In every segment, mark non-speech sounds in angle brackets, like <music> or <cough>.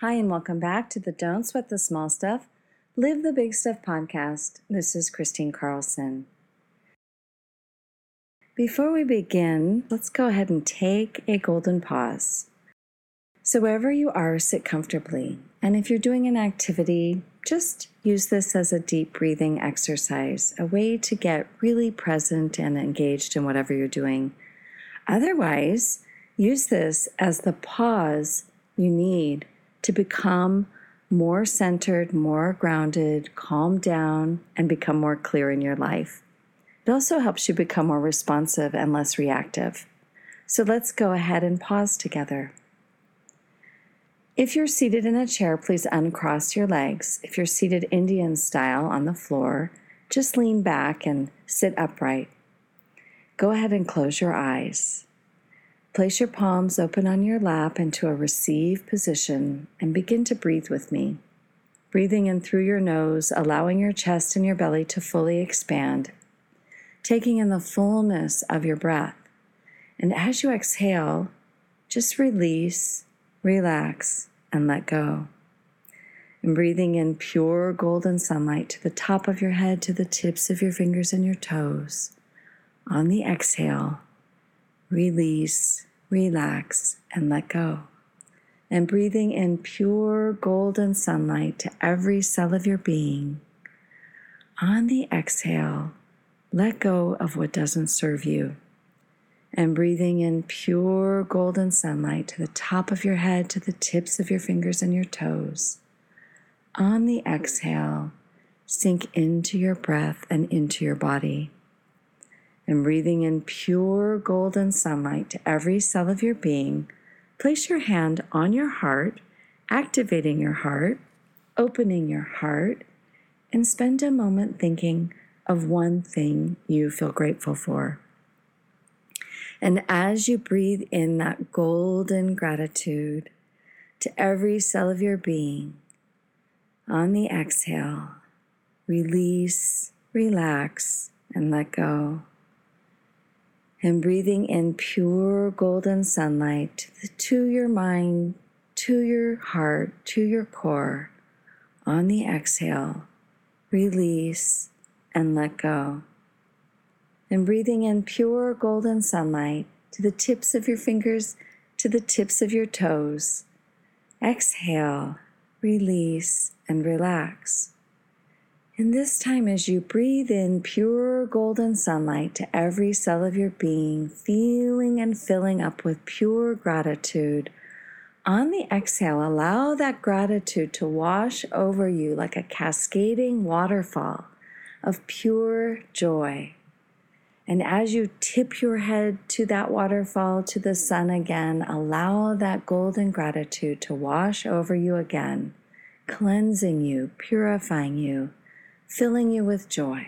Hi, and welcome back to the Don't Sweat the Small Stuff, Live the Big Stuff podcast. This is Kristine Carlson. Before we begin, let's go ahead and take a golden pause. So, wherever you are, sit comfortably. And if you're doing an activity, just use this as a deep breathing exercise, a way to get really present and engaged in whatever you're doing. Otherwise, use this as the pause you need to become more centered, more grounded, calm down, and become more clear in your life. It also helps you become more responsive and less reactive. So let's go ahead and pause together. If you're seated in a chair, please uncross your legs. If you're seated Indian style on the floor, just lean back and sit upright. Go ahead and close your eyes. Place your palms open on your lap into a receive position and begin to breathe with me. Breathing in through your nose, allowing your chest and your belly to fully expand, taking in the fullness of your breath. And as you exhale, just release, relax, and let go. And breathing in pure golden sunlight to the top of your head, to the tips of your fingers and your toes. On the exhale, release, relax, and let go. And breathing in pure golden sunlight to every cell of your being. On the exhale, let go of what doesn't serve you. And breathing in pure golden sunlight to the top of your head, to the tips of your fingers and your toes. On the exhale, sink into your breath and into your body and breathing in pure golden sunlight to every cell of your being, place your hand on your heart, activating your heart, opening your heart, and spend a moment thinking of one thing you feel grateful for. And as you breathe in that golden gratitude to every cell of your being, on the exhale, release, relax, and let go and breathing in pure golden sunlight to your mind, to your heart, to your core. On the exhale, release and let go. And breathing in pure golden sunlight to the tips of your fingers, to the tips of your toes. Exhale, release, and relax. And this time, as you breathe in pure golden sunlight to every cell of your being, feeling and filling up with pure gratitude, on the exhale, allow that gratitude to wash over you like a cascading waterfall of pure joy. And as you tip your head to that waterfall, to the sun again, allow that golden gratitude to wash over you again, cleansing you, purifying you filling you with joy.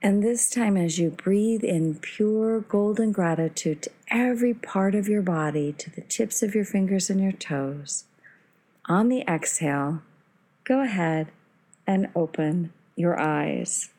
And this time, as you breathe in pure golden gratitude to every part of your body, to the tips of your fingers and your toes, on the exhale, go ahead and open your eyes.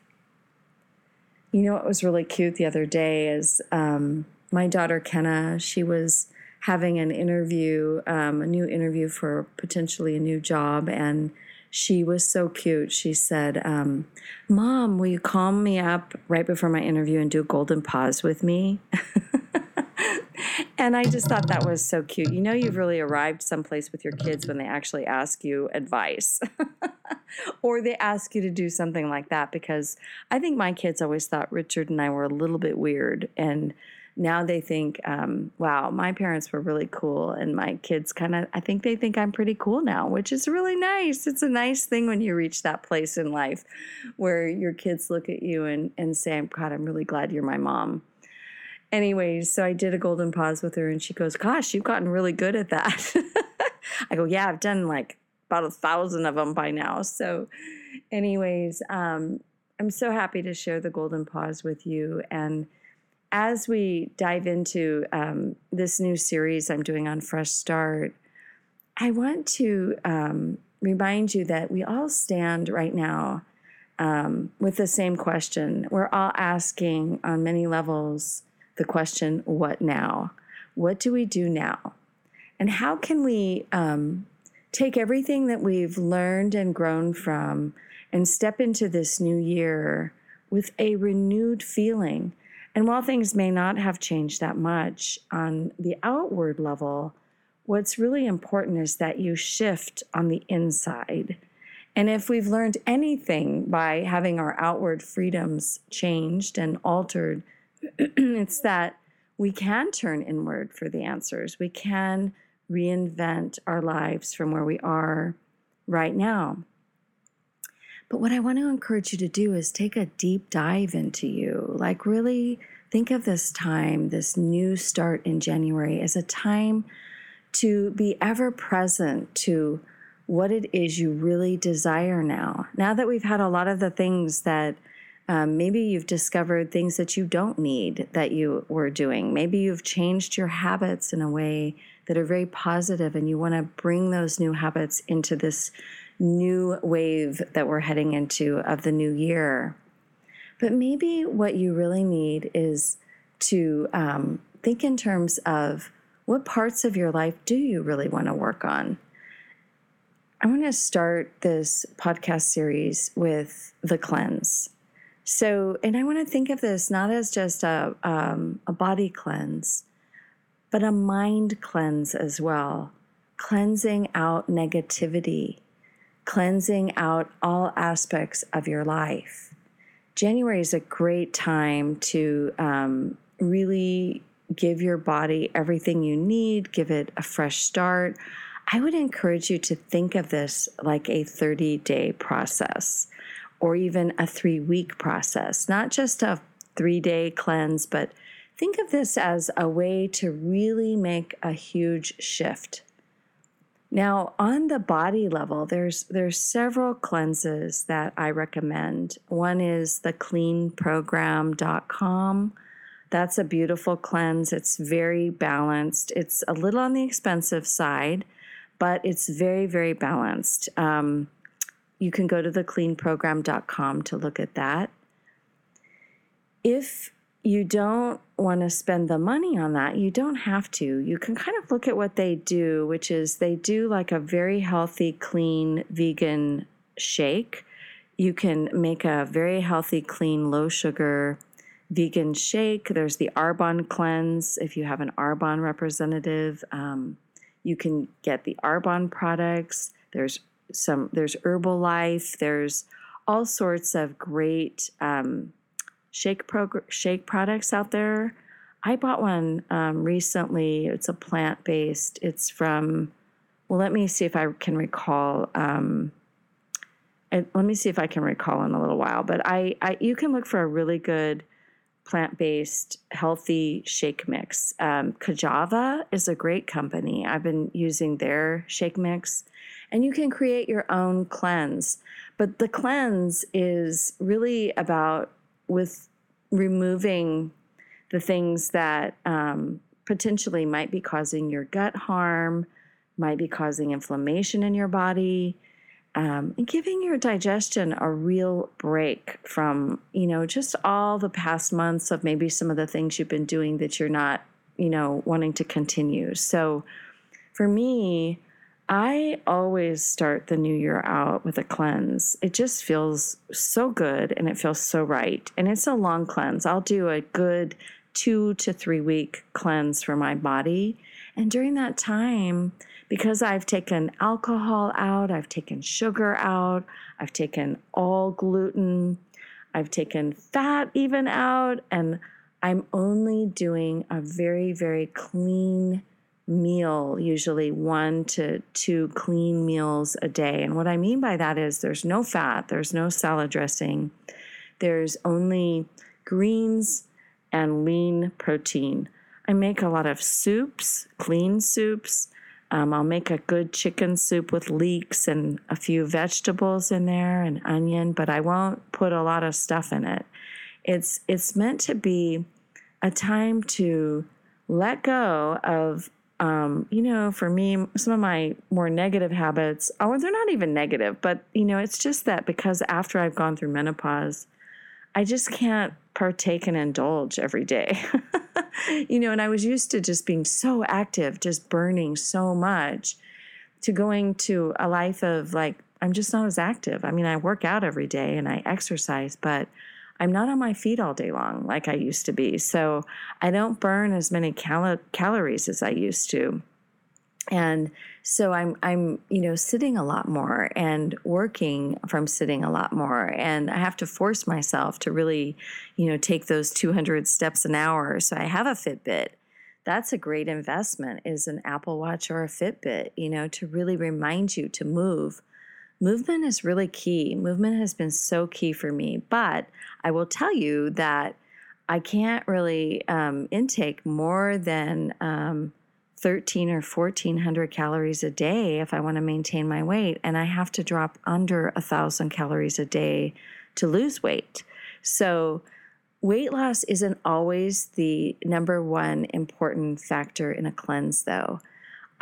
You know what was really cute the other day is um, my daughter Kenna, she was having an interview, um, a new interview for potentially a new job, and she was so cute. She said, um, Mom, will you call me up right before my interview and do a golden pause with me? <laughs> and I just thought that was so cute. You know, you've really arrived someplace with your kids when they actually ask you advice <laughs> or they ask you to do something like that because I think my kids always thought Richard and I were a little bit weird. And now they think, um, wow, my parents were really cool. And my kids kind of, I think they think I'm pretty cool now, which is really nice. It's a nice thing when you reach that place in life where your kids look at you and, and say, God, I'm really glad you're my mom. Anyways, so I did a golden pause with her and she goes, Gosh, you've gotten really good at that. <laughs> I go, Yeah, I've done like about a thousand of them by now. So, anyways, um, I'm so happy to share the golden pause with you. And as we dive into um, this new series I'm doing on Fresh Start, I want to um, remind you that we all stand right now um, with the same question. We're all asking on many levels the question, What now? What do we do now? And how can we um, take everything that we've learned and grown from and step into this new year with a renewed feeling? And while things may not have changed that much on the outward level, what's really important is that you shift on the inside. And if we've learned anything by having our outward freedoms changed and altered, <clears throat> it's that we can turn inward for the answers. We can reinvent our lives from where we are right now. But what I want to encourage you to do is take a deep dive into you. Like, really think of this time, this new start in January, as a time to be ever present to what it is you really desire now. Now that we've had a lot of the things that um, maybe you've discovered things that you don't need that you were doing. Maybe you've changed your habits in a way that are very positive and you want to bring those new habits into this new wave that we're heading into of the new year. But maybe what you really need is to um, think in terms of what parts of your life do you really want to work on? I want to start this podcast series with the cleanse. So, and I want to think of this not as just a, um, a body cleanse, but a mind cleanse as well. Cleansing out negativity, cleansing out all aspects of your life. January is a great time to um, really give your body everything you need, give it a fresh start. I would encourage you to think of this like a 30 day process or even a three week process, not just a three day cleanse, but think of this as a way to really make a huge shift. Now, on the body level, there's there's several cleanses that I recommend. One is the cleanprogram.com that's a beautiful cleanse. It's very balanced. It's a little on the expensive side, but it's very, very balanced. Um, you can go to the thecleanprogram.com to look at that. If you don't want to spend the money on that, you don't have to. You can kind of look at what they do, which is they do like a very healthy, clean vegan shake. You can make a very healthy, clean, low sugar vegan shake. There's the Arbonne cleanse. If you have an Arbonne representative, um, you can get the Arbonne products. There's some. There's Herbalife. There's all sorts of great um, shake prog- shake products out there. I bought one um, recently. It's a plant based. It's from. Well, let me see if I can recall. Um, let me see if I can recall in a little while. But I, I, you can look for a really good plant based healthy shake mix. Um, Ka'Chava is a great company. I've been using their shake mix, and you can create your own cleanse. But the cleanse is really about with removing the things that um, potentially might be causing your gut harm, might be causing inflammation in your body um, and giving your digestion a real break from, you know, just all the past months of maybe some of the things you've been doing that you're not, you know, wanting to continue. So for me, I always start the new year out with a cleanse. It just feels so good and it feels so right. And it's a long cleanse. I'll do a good two to three week cleanse for my body. And during that time, because I've taken alcohol out, I've taken sugar out, I've taken all gluten, I've taken fat even out, and I'm only doing a very, very clean meal, usually one to two clean meals a day. And what I mean by that is there's no fat, there's no salad dressing, there's only greens and lean protein. I make a lot of soups, clean soups. Um, I'll make a good chicken soup with leeks and a few vegetables in there and onion, but I won't put a lot of stuff in it. It's it's meant to be a time to let go of um, you know, for me, some of my more negative habits, oh, they're not even negative, but, you know, it's just that because after I've gone through menopause, I just can't partake and indulge every day. <laughs> you know, and I was used to just being so active, just burning so much, to going to a life of like, I'm just not as active. I mean, I work out every day and I exercise, but I'm not on my feet all day long like I used to be. So I don't burn as many cal- calories as I used to. And so I'm I'm you know sitting a lot more and working from sitting a lot more and I have to force myself to really you know take those 200 steps an hour. So I have a Fitbit. That's a great investment is an Apple Watch or a Fitbit, you know, to really remind you to move movement is really key. Movement has been so key for me. But I will tell you that I can't really um, intake more than um, 13 or 1400 calories a day if I want to maintain my weight. And I have to drop under a thousand calories a day to lose weight. So, weight loss isn't always the number one important factor in a cleanse, though.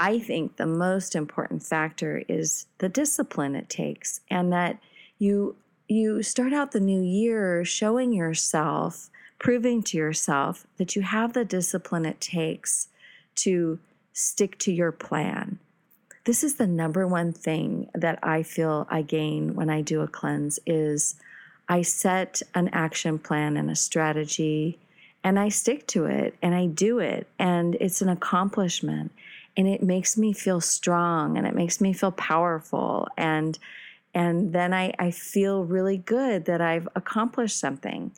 I think the most important factor is the discipline it takes and that you you start out the new year showing yourself, proving to yourself that you have the discipline it takes to stick to your plan. This is the number one thing that I feel I gain when I do a cleanse is I set an action plan and a strategy and I stick to it and I do it and it's an accomplishment and it makes me feel strong and it makes me feel powerful and and then I, I feel really good that I've accomplished something.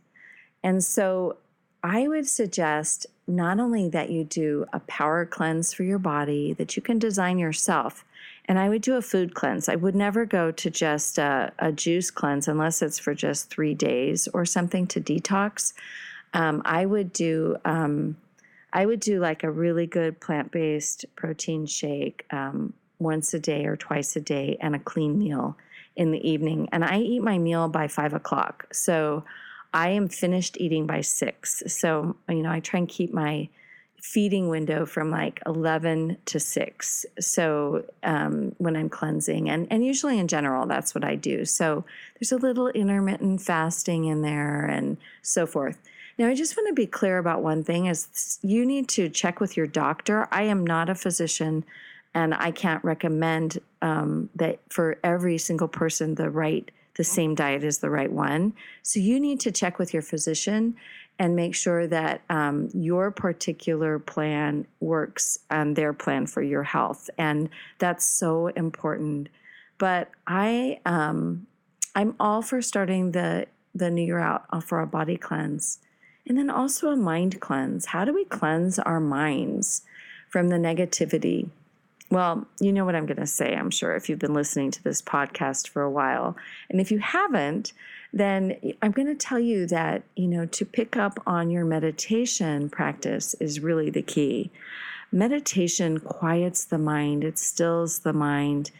And so I would suggest not only that you do a power cleanse for your body that you can design yourself, and I would do a food cleanse. I would never go to just a, a juice cleanse unless it's for just three days or something to detox. Um, I would do um, I would do like a really good plant based protein shake um, once a day or twice a day and a clean meal in the evening. And I eat my meal by five o'clock. So I am finished eating by six. So, you know, I try and keep my feeding window from like 11 to 6 so um, when i'm cleansing and, and usually in general that's what i do so there's a little intermittent fasting in there and so forth now, I just want to be clear about one thing is you need to check with your doctor. I am not a physician and I can't recommend um, that for every single person the right the same diet is the right one. So you need to check with your physician and make sure that um, your particular plan works on their plan for your health, and that's so important. But I um, I'm all for starting the the new year out for a body cleanse. And then also a mind cleanse. How do we cleanse our minds from the negativity? Well, you know what I'm going to say, I'm sure, if you've been listening to this podcast for a while. And if you haven't, then I'm going to tell you that, you know, to pick up on your meditation practice is really the key. Meditation quiets the mind, it stills the mind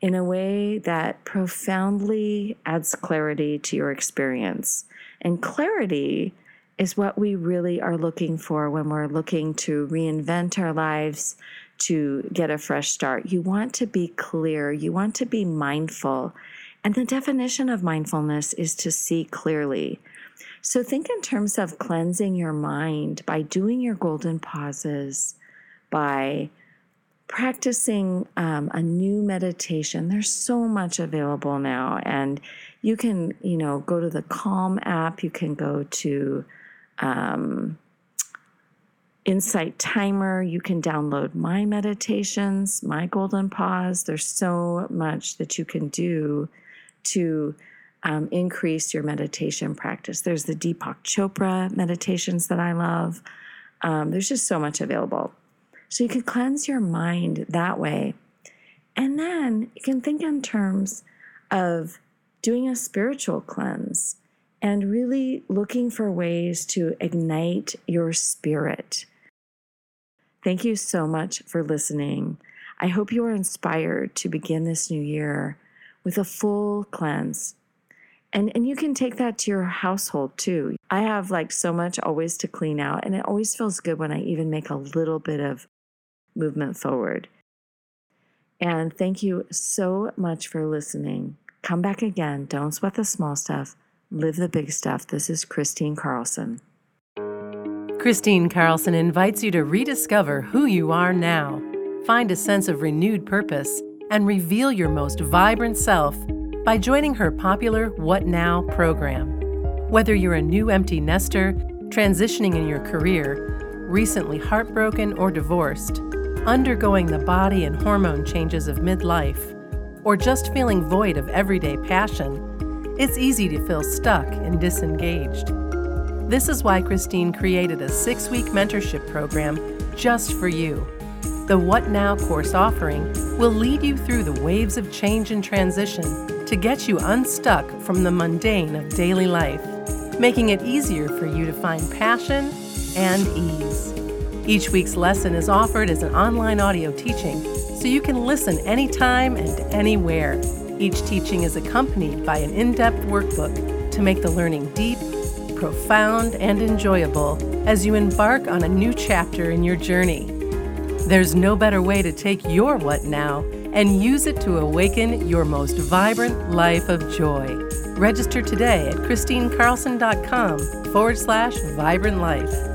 in a way that profoundly adds clarity to your experience. And clarity is what we really are looking for when we're looking to reinvent our lives, to get a fresh start. You want to be clear, you want to be mindful. And the definition of mindfulness is to see clearly. So think in terms of cleansing your mind by doing your golden pauses, by practicing um, a new meditation. There's so much available now, and you can, you know, go to the Calm app. You can go to um, Insight Timer. You can download my meditations, my golden pause. There's so much that you can do to um, increase your meditation practice. There's the Deepak Chopra meditations that I love. Um, there's just so much available. So you can cleanse your mind that way. And then you can think in terms of doing a spiritual cleanse and really looking for ways to ignite your spirit. Thank you so much for listening. I hope you are inspired to begin this new year with a full cleanse. And, and you can take that to your household too. I have like so much always to clean out, and it always feels good when I even make a little bit of movement forward. And thank you so much for listening. Come back again. Don't sweat the small stuff. Live the big stuff. This is Kristine Carlson. Kristine Carlson invites you to rediscover who you are now, find a sense of renewed purpose, and reveal your most vibrant self by joining her popular What Now program. Whether you're a new empty nester, transitioning in your career, recently heartbroken or divorced, undergoing the body and hormone changes of midlife, or just feeling void of everyday passion, it's easy to feel stuck and disengaged. This is why Kristine created a six week mentorship program just for you. The What Now course offering will lead you through the waves of change and transition to get you unstuck from the mundane of daily life, making it easier for you to find passion and ease. Each week's lesson is offered as an online audio teaching, so you can listen anytime and anywhere. Each teaching is accompanied by an in depth workbook to make the learning deep, profound, and enjoyable as you embark on a new chapter in your journey. There's no better way to take your what now and use it to awaken your most vibrant life of joy. Register today at KristineCarlson.com forward slash vibrant life.